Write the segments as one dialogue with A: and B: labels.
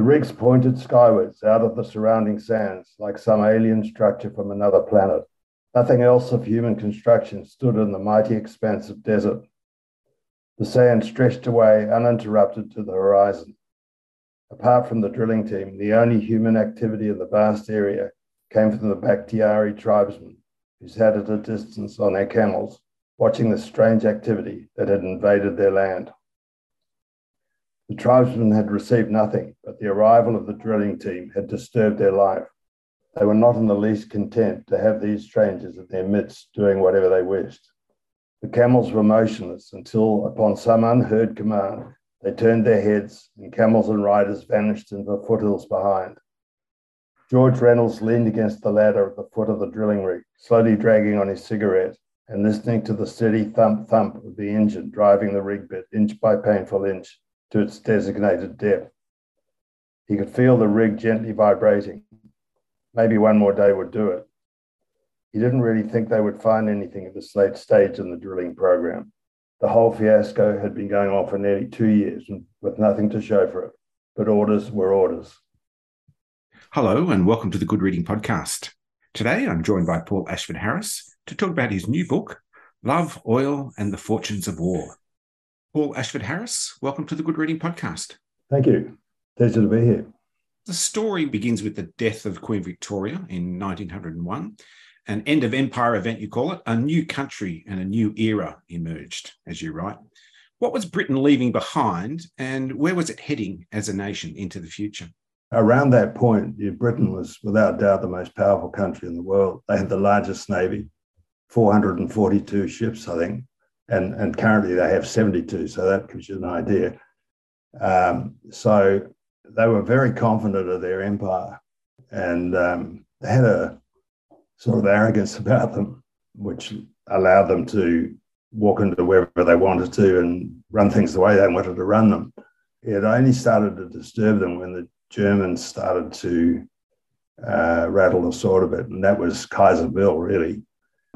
A: The rigs pointed skywards out of the surrounding sands like some alien structure from another planet. Nothing else of human construction stood in the mighty expanse of desert. The sand stretched away uninterrupted to the horizon. Apart from the drilling team, the only human activity in the vast area came from the Bakhtiari tribesmen, who sat at a distance on their camels, watching the strange activity that had invaded their land. The tribesmen had received nothing, but the arrival of the drilling team had disturbed their life. They were not in the least content to have these strangers in their midst doing whatever they wished. The camels were motionless until, upon some unheard command, they turned their heads and camels and riders vanished into the foothills behind. George Reynolds leaned against the ladder at the foot of the drilling rig, slowly dragging on his cigarette and listening to the steady thump thump of the engine driving the rig bit inch by painful inch to its designated depth. He could feel the rig gently vibrating. Maybe one more day would do it. He didn't really think they would find anything at this late stage in the drilling program. The whole fiasco had been going on for nearly two years and with nothing to show for it, but orders were orders.
B: Hello, and welcome to the Good Reading Podcast. Today I'm joined by Paul Ashford Harris to talk about his new book, Love, Oil, and the Fortunes of War. Paul Ashford Harris, welcome to the Good Reading Podcast.
A: Thank you. Pleasure to be here.
B: The story begins with the death of Queen Victoria in 1901. An end of empire event, you call it. A new country and a new era emerged, as you write. What was Britain leaving behind, and where was it heading as a nation into the future?
A: Around that point, Britain was without doubt the most powerful country in the world. They had the largest navy, 442 ships, I think, and, and currently they have 72. So that gives you an idea. Um, so they were very confident of their empire and um, they had a sort of arrogance about them, which allowed them to walk into wherever they wanted to and run things the way they wanted to run them. It only started to disturb them when the Germans started to uh, rattle the sword a bit, and that was Kaiser Bill, really.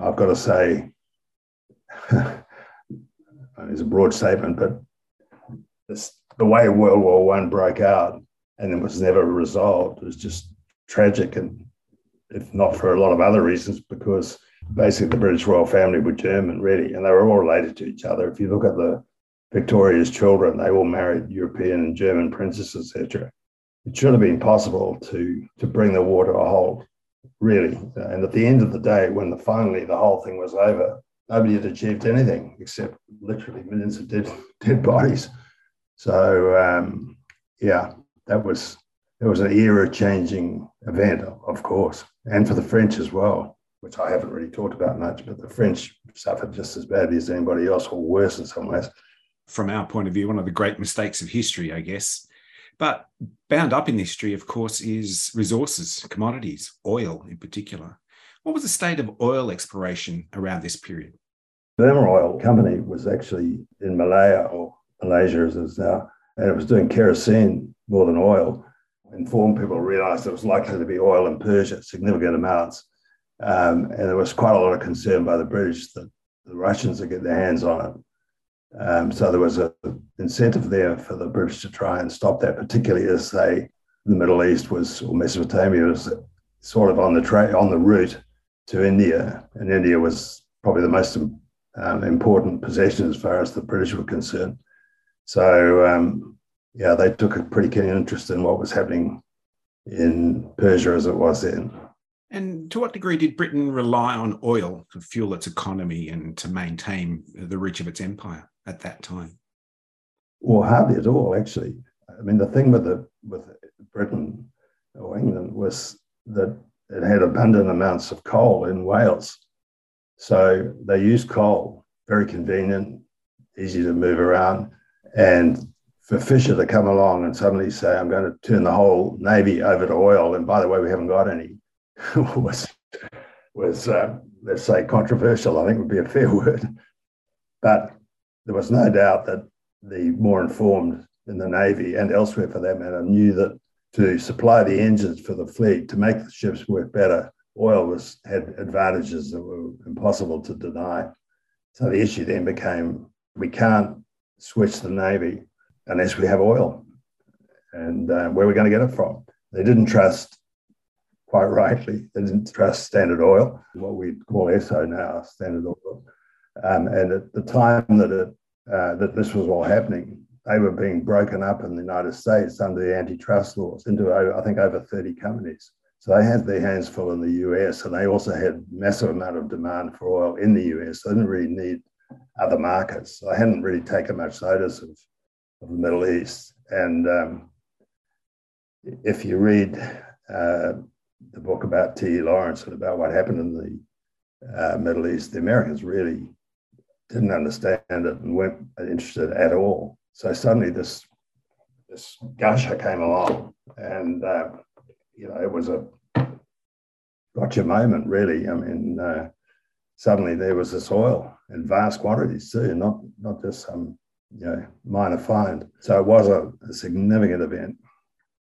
A: I've got to say, Uh, is a broad statement, but this, the way World War One broke out and it was never resolved was just tragic, and if not for a lot of other reasons, because basically the British royal family were German, really, and they were all related to each other. If you look at the Victoria's children, they all married European and German princes, etc. It should have been possible to to bring the war to a halt, really. And at the end of the day, when the, finally the whole thing was over, nobody had achieved anything except literally millions of dead, dead bodies. So um, yeah, that was it was an era changing event, of course, and for the French as well, which I haven't really talked about much. But the French suffered just as badly as anybody else, or worse in some ways.
B: From our point of view, one of the great mistakes of history, I guess. But bound up in history, of course, is resources, commodities, oil in particular. What was the state of oil exploration around this period?
A: The Oil Company was actually in Malaya, or Malaysia as it is now, and it was doing kerosene more than oil. Informed people realized there was likely to be oil in Persia, significant amounts. Um, and there was quite a lot of concern by the British that the Russians would get their hands on it. Um, so there was an incentive there for the British to try and stop that, particularly as they, the Middle East was, or Mesopotamia was sort of on the tra- on the route to India, and India was probably the most um, important possession as far as the British were concerned. So um, yeah, they took a pretty keen interest in what was happening in Persia as it was then.
B: And to what degree did Britain rely on oil to fuel its economy and to maintain the reach of its empire at that time?
A: Well, hardly at all, actually. I mean, the thing with the with Britain or England was that it had abundant amounts of coal in Wales. So they used coal, very convenient, easy to move around. And for Fisher to come along and suddenly say, I'm going to turn the whole Navy over to oil, and by the way, we haven't got any, was was, uh, let's say, controversial, I think would be a fair word. But there was no doubt that the more informed in the Navy and elsewhere for that matter knew that to supply the engines for the fleet to make the ships work better, oil was had advantages that were impossible to deny. So the issue then became we can't switch the Navy unless we have oil. And uh, where are we going to get it from? They didn't trust, quite rightly, they didn't trust Standard Oil, what we call Esso now, Standard Oil. Um, and at the time that it, uh, that this was all happening, they were being broken up in the United States under the antitrust laws into, I think, over 30 companies. So they had their hands full in the US, and they also had massive amount of demand for oil in the US. They didn't really need other markets. So I hadn't really taken much notice of, of the Middle East. And um, if you read uh, the book about T.E. Lawrence and about what happened in the uh, Middle East, the Americans really didn't understand it and weren't interested at all. So suddenly this this gusher came along, and uh, you know it was a gotcha moment, really. I mean, uh, suddenly there was this oil in vast quantities too, not not just some you know minor find. So it was a, a significant event.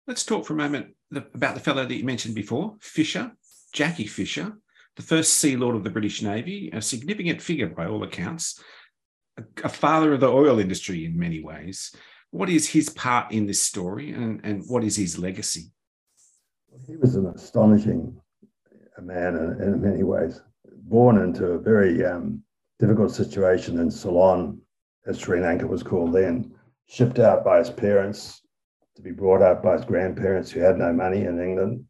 B: Let's talk for a moment about the fellow that you mentioned before, Fisher, Jackie Fisher, the first Sea Lord of the British Navy, a significant figure by all accounts a father of the oil industry in many ways. What is his part in this story and, and what is his legacy?
A: He was an astonishing man in, in many ways, born into a very um, difficult situation in Ceylon, as Sri Lanka was called then, shipped out by his parents to be brought up by his grandparents who had no money in England.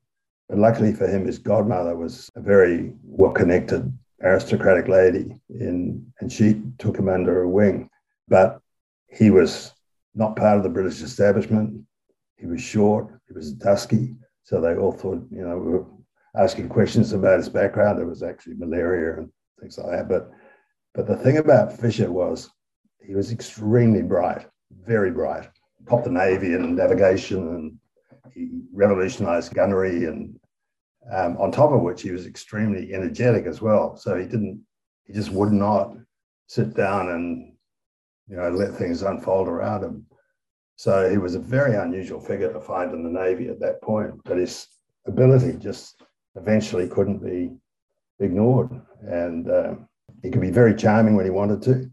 A: But luckily for him, his godmother was a very well connected aristocratic lady in, and she took him under her wing. But he was not part of the British establishment. He was short, he was dusky. So they all thought, you know, we were asking questions about his background. It was actually malaria and things like that. But but the thing about Fisher was he was extremely bright, very bright. Topped the Navy and navigation and he revolutionized gunnery and um, on top of which he was extremely energetic as well. So he didn't, he just would not sit down and, you know, let things unfold around him. So he was a very unusual figure to find in the Navy at that point, but his ability just eventually couldn't be ignored. And uh, he could be very charming when he wanted to.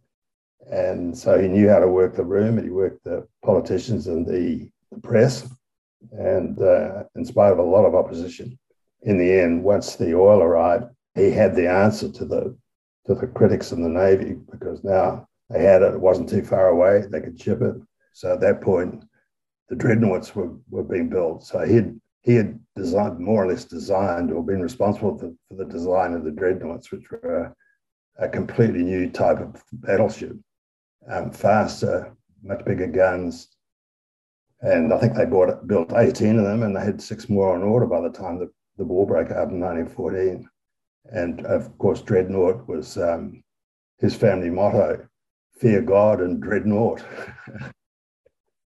A: And so he knew how to work the room and he worked the politicians and the, the press. And uh, in spite of a lot of opposition, in the end, once the oil arrived, he had the answer to the to the critics in the Navy because now they had it. It wasn't too far away. They could ship it. So at that point, the dreadnoughts were, were being built. So he had he had designed more or less designed or been responsible for, for the design of the dreadnoughts, which were a, a completely new type of battleship, um, faster, much bigger guns. And I think they bought, built 18 of them, and they had six more on order by the time the the war broke out in 1914. And of course, Dreadnought was um, his family motto fear God and dreadnought.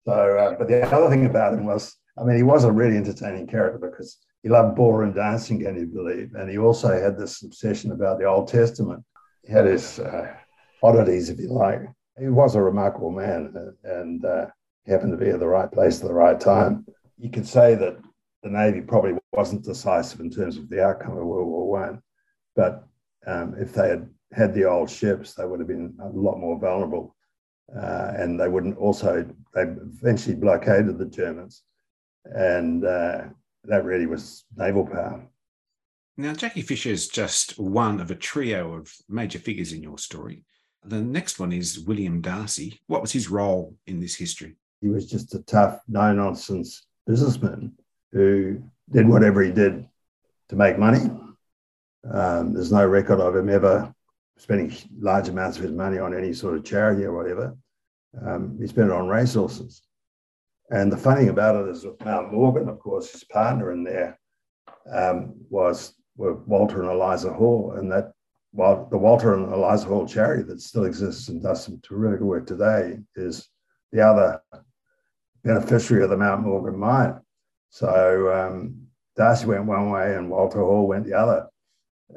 A: so, uh, but the other thing about him was, I mean, he was a really entertaining character because he loved ballroom dancing, can you believe? And he also had this obsession about the Old Testament. He had his uh, oddities, if you like. He was a remarkable man and uh, happened to be at the right place at the right time. You could say that the Navy probably wasn't decisive in terms of the outcome of World War One, but um, if they had had the old ships, they would have been a lot more vulnerable, uh, and they wouldn't also. They eventually blockaded the Germans, and uh, that really was naval power.
B: Now, Jackie Fisher is just one of a trio of major figures in your story. The next one is William D'Arcy. What was his role in this history?
A: He was just a tough, no nonsense businessman who did whatever he did to make money. Um, there's no record of him ever spending large amounts of his money on any sort of charity or whatever. Um, he spent it on racehorses. And the funny about it is Mount Morgan, of course, his partner in there um, was were Walter and Eliza Hall, and that while the Walter and Eliza Hall charity that still exists and does some terrific work today is the other beneficiary of the Mount Morgan mine. So um, D'Arcy went one way and Walter Hall went the other.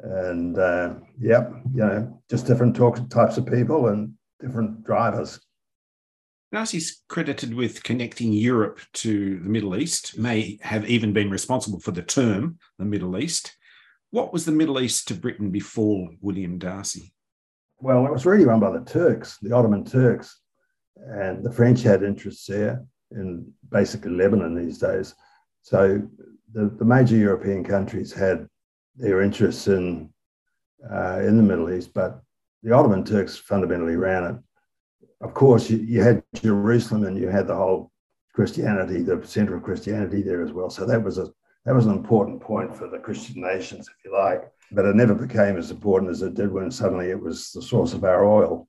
A: And uh, yeah, you know, just different talk, types of people and different drivers.
B: D'Arcy's credited with connecting Europe to the Middle East, may have even been responsible for the term the Middle East. What was the Middle East to Britain before William D'Arcy?
A: Well, it was really run by the Turks, the Ottoman Turks, and the French had interests there in basically Lebanon these days. So the, the major European countries had their interests in uh, in the Middle East, but the Ottoman Turks fundamentally ran it. Of course, you, you had Jerusalem and you had the whole Christianity, the center of Christianity there as well. So that was a that was an important point for the Christian nations, if you like. But it never became as important as it did when suddenly it was the source of our oil.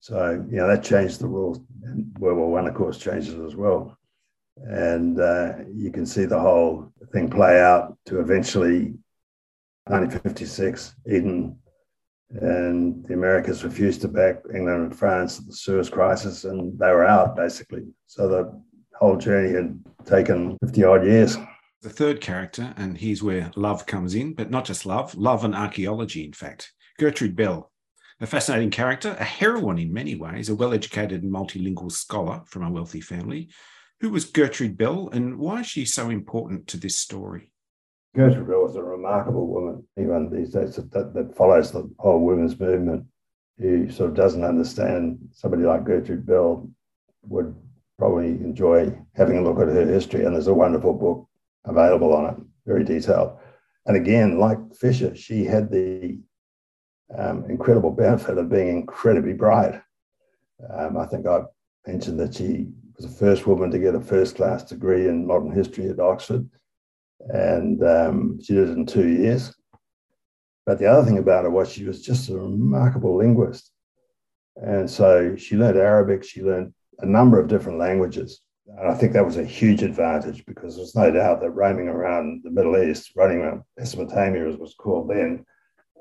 A: So, you know, that changed the rules. And World War One, of course, changed it as well. And uh, you can see the whole thing play out to eventually 1956, Eden and the Americans refused to back England and France at the Suez crisis, and they were out basically. So the whole journey had taken 50 odd years.
B: The third character, and here's where love comes in, but not just love, love and archaeology, in fact. Gertrude Bell, a fascinating character, a heroine in many ways, a well educated and multilingual scholar from a wealthy family. Who was Gertrude Bell, and why is she so important to this story?
A: Gertrude Bell was a remarkable woman, even these days, that, that follows the whole women's movement, who sort of doesn't understand somebody like Gertrude Bell would probably enjoy having a look at her history. And there's a wonderful book available on it, very detailed. And again, like Fisher, she had the um, incredible benefit of being incredibly bright. Um, I think I mentioned that she was the first woman to get a first class degree in modern history at Oxford and um, she did it in two years. But the other thing about her was she was just a remarkable linguist. And so she learned Arabic, she learned a number of different languages. And I think that was a huge advantage because there's no doubt that roaming around the Middle East, running around Mesopotamia, as was called then,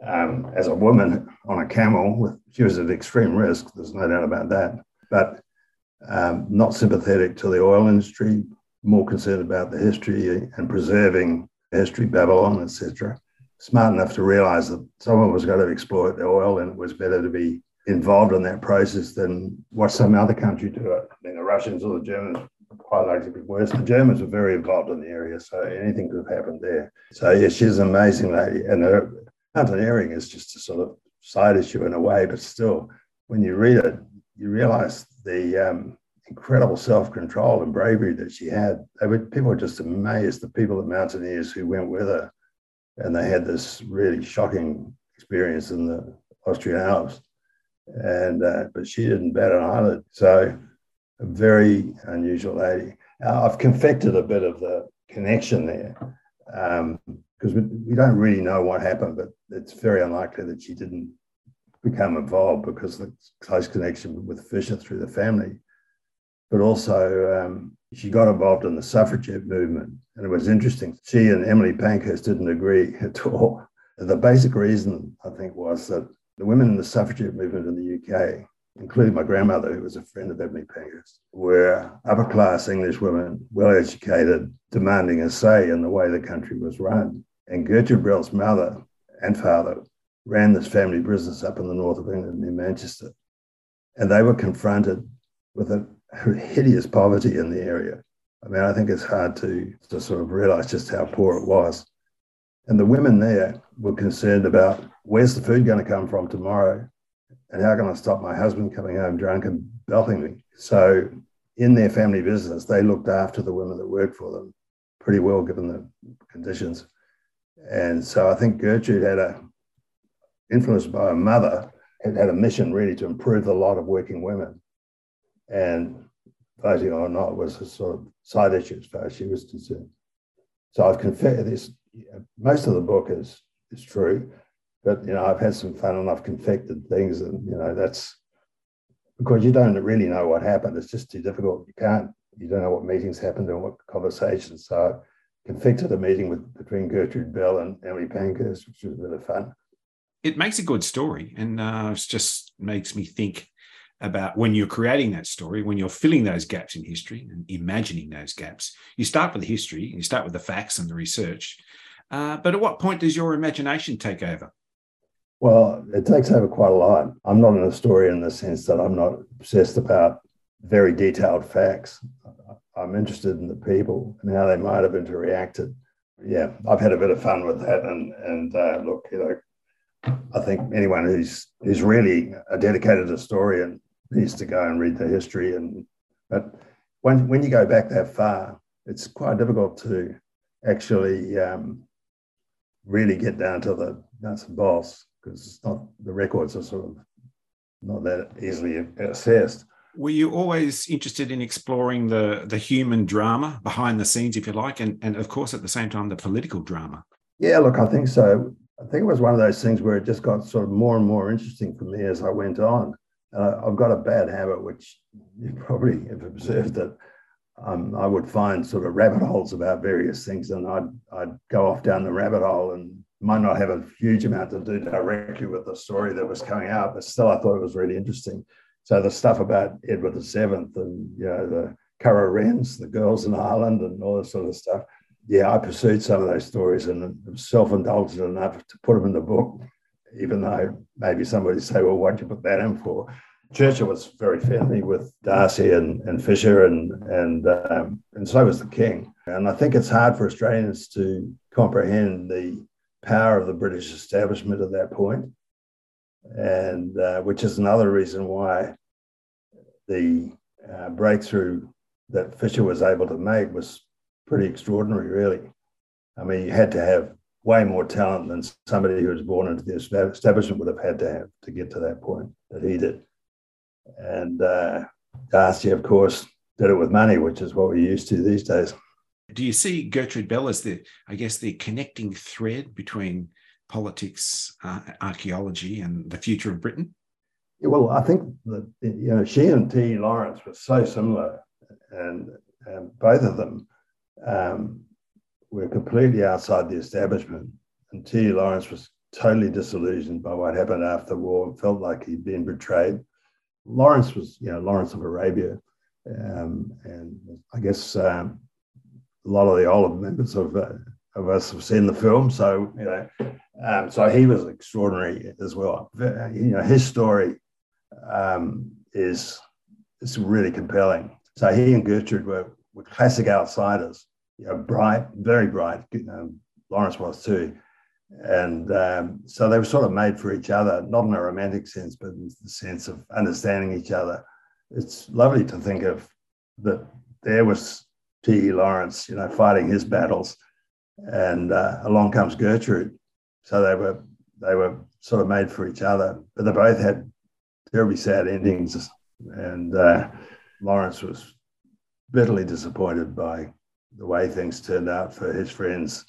A: um, as a woman on a camel, with, she was at extreme risk. There's no doubt about that. But um, not sympathetic to the oil industry, more concerned about the history and preserving history, Babylon, etc. Smart enough to realize that someone was going to exploit the oil and it was better to be involved in that process than watch some other country do it. I mean, the Russians or the Germans quite likely to be worse. The Germans were very involved in the area, so anything could have happened there. So, yeah, she's an amazing lady. And her mountaineering is just a sort of side issue in a way, but still, when you read it, you realize the um, incredible self-control and bravery that she had. Were, people were just amazed, the people, the mountaineers who went with her, and they had this really shocking experience in the Austrian Alps. And uh, but she didn't bat an eyelid. So a very unusual lady. Now, I've confected a bit of the connection there because um, we, we don't really know what happened, but it's very unlikely that she didn't become involved because the close connection with Fisher through the family but also um, she got involved in the suffragette movement. And it was interesting. She and Emily Pankhurst didn't agree at all. The basic reason, I think, was that the women in the suffragette movement in the UK, including my grandmother, who was a friend of Emily Pankhurst, were upper class English women, well educated, demanding a say in the way the country was run. And Gertrude Bell's mother and father ran this family business up in the north of England near Manchester. And they were confronted with a hideous poverty in the area. I mean, I think it's hard to, to sort of realize just how poor it was. And the women there were concerned about where's the food going to come from tomorrow? And how can I stop my husband coming home drunk and belting me? So, in their family business, they looked after the women that worked for them pretty well, given the conditions. And so, I think Gertrude had a, influenced by her mother, had had a mission really to improve the lot of working women and voting or not was a sort of side issue as far as she was concerned. So I've confessed this. Most of the book is is true, but you know I've had some fun and I've confected things, and you know that's because you don't really know what happened. It's just too difficult. You can't. You don't know what meetings happened and what conversations. So I confected a meeting with between Gertrude Bell and Emily Pankhurst, which was a bit of fun.
B: It makes a good story, and uh, it just makes me think about when you're creating that story, when you're filling those gaps in history and imagining those gaps, you start with the history, you start with the facts and the research. Uh, but at what point does your imagination take over?
A: Well, it takes over quite a lot. I'm not an historian in the sense that I'm not obsessed about very detailed facts. I'm interested in the people and how they might have interacted. Yeah, I've had a bit of fun with that. And and uh, look, you know, I think anyone who's who's really a dedicated historian needs to go and read the history. And but when when you go back that far, it's quite difficult to actually um, really get down to the nuts and bolts because it's not the records are sort of not that easily assessed.
B: Were you always interested in exploring the the human drama behind the scenes, if you like, and and of course at the same time the political drama?
A: Yeah, look, I think so. I think it was one of those things where it just got sort of more and more interesting for me as I went on. And I, have got a bad habit, which you probably have observed that um, I would find sort of rabbit holes about various things, and I'd I'd go off down the rabbit hole and might not have a huge amount to do directly with the story that was coming out, but still I thought it was really interesting. So the stuff about Edward the Seventh and you know the Curragh Wrens, the girls in Ireland, and all this sort of stuff. Yeah, I pursued some of those stories and self-indulgent enough to put them in the book, even though maybe somebody say, "Well, why'd you put that in for?" Churchill was very friendly with D'Arcy and, and Fisher, and and um, and so was the King. And I think it's hard for Australians to comprehend the power of the British establishment at that point, and uh, which is another reason why the uh, breakthrough that Fisher was able to make was pretty extraordinary, really. I mean, you had to have way more talent than somebody who was born into the establishment would have had to have to get to that point that he did. And uh, D'Arcy, of course, did it with money, which is what we're used to these days.
B: Do you see Gertrude Bell as the, I guess, the connecting thread between politics, uh, archaeology, and the future of Britain?
A: Yeah, well, I think that you know she and T. Lawrence were so similar, and, and both of them um, were completely outside the establishment. And T. Lawrence was totally disillusioned by what happened after the war felt like he'd been betrayed. Lawrence was, you know, Lawrence of Arabia, um, and I guess um, a lot of the older members of uh, of us have seen the film. So you know, um, so he was extraordinary as well. You know, his story um, is is really compelling. So he and Gertrude were were classic outsiders. You know, bright, very bright. You know, Lawrence was too. And um, so they were sort of made for each other, not in a romantic sense, but in the sense of understanding each other. It's lovely to think of that there was T.E. Lawrence, you know, fighting his battles, and uh, along comes Gertrude. So they were they were sort of made for each other, but they both had terribly sad endings. And uh, Lawrence was bitterly disappointed by the way things turned out for his friends,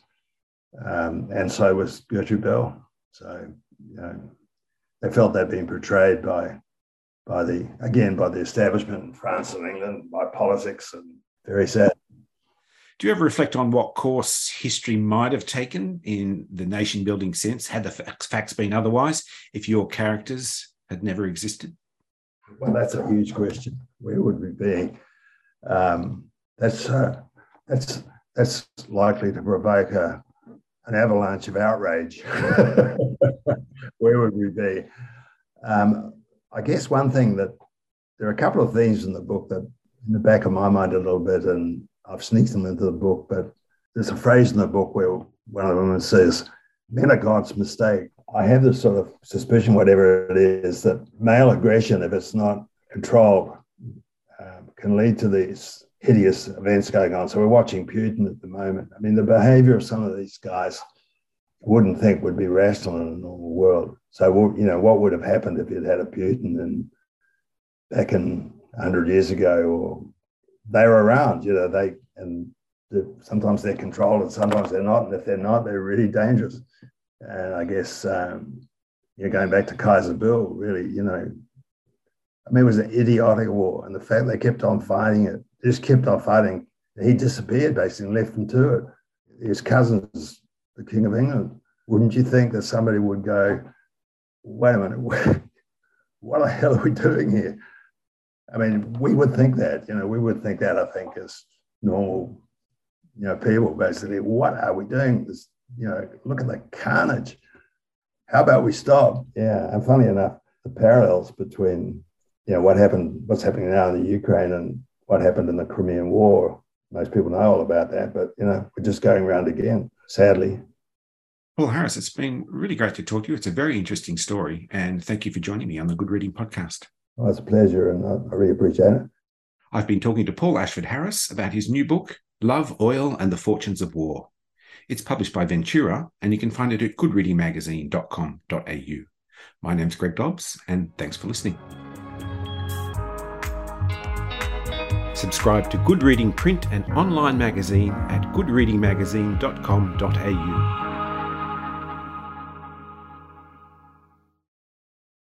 A: um, and so was Gertrude Bell. So you know, they felt they'd been betrayed by by the again by the establishment in France and England, by politics, and very sad.
B: Do you ever reflect on what course history might have taken in the nation building sense had the facts been otherwise if your characters had never existed?
A: Well, that's a huge question. Where would we be? Um, that's uh, that's that's likely to provoke a, an avalanche of outrage. Where would we be? Um, I guess one thing that there are a couple of things in the book that in the back of my mind a little bit, and I've sneaked them into the book, but there's a phrase in the book where one of the women says, Men are God's mistake. I have this sort of suspicion, whatever it is, that male aggression, if it's not controlled, um, can lead to these hideous events going on. So we're watching Putin at the moment. I mean, the behavior of some of these guys wouldn't think would be rational in a normal world. So, you know, what would have happened if you'd had a Putin and back in 100 years ago or they were around, you know, they, and sometimes they're controlled and sometimes they're not. And if they're not, they're really dangerous. And I guess, um, you're going back to Kaiser Bill, really, you know, I mean, it was an idiotic war. And the fact they kept on fighting it, just kept on fighting, he disappeared basically, left them to it. His cousins, the King of England, wouldn't you think that somebody would go, wait a minute, what the hell are we doing here? I mean, we would think that, you know, we would think that, I think, as normal, you know, people basically, what are we doing? This You know, look at the carnage. How about we stop? Yeah, and funny enough, the parallels between you know what happened, what's happening now in the Ukraine, and what happened in the Crimean War. Most people know all about that, but you know, we're just going around again, sadly.
B: Paul Harris, it's been really great to talk to you. It's a very interesting story, and thank you for joining me on the Good Reading Podcast.
A: Well, it's a pleasure, and I, really appreciate it.
B: I've been talking to Paul Ashford Harris about his new book, Love, Oil, and the Fortunes of War. It's published by Ventura, and you can find it at goodreadingmagazine.com.au. My name's Greg Dobbs, and thanks for listening. Subscribe to Good Reading print and online magazine at goodreadingmagazine.com.au.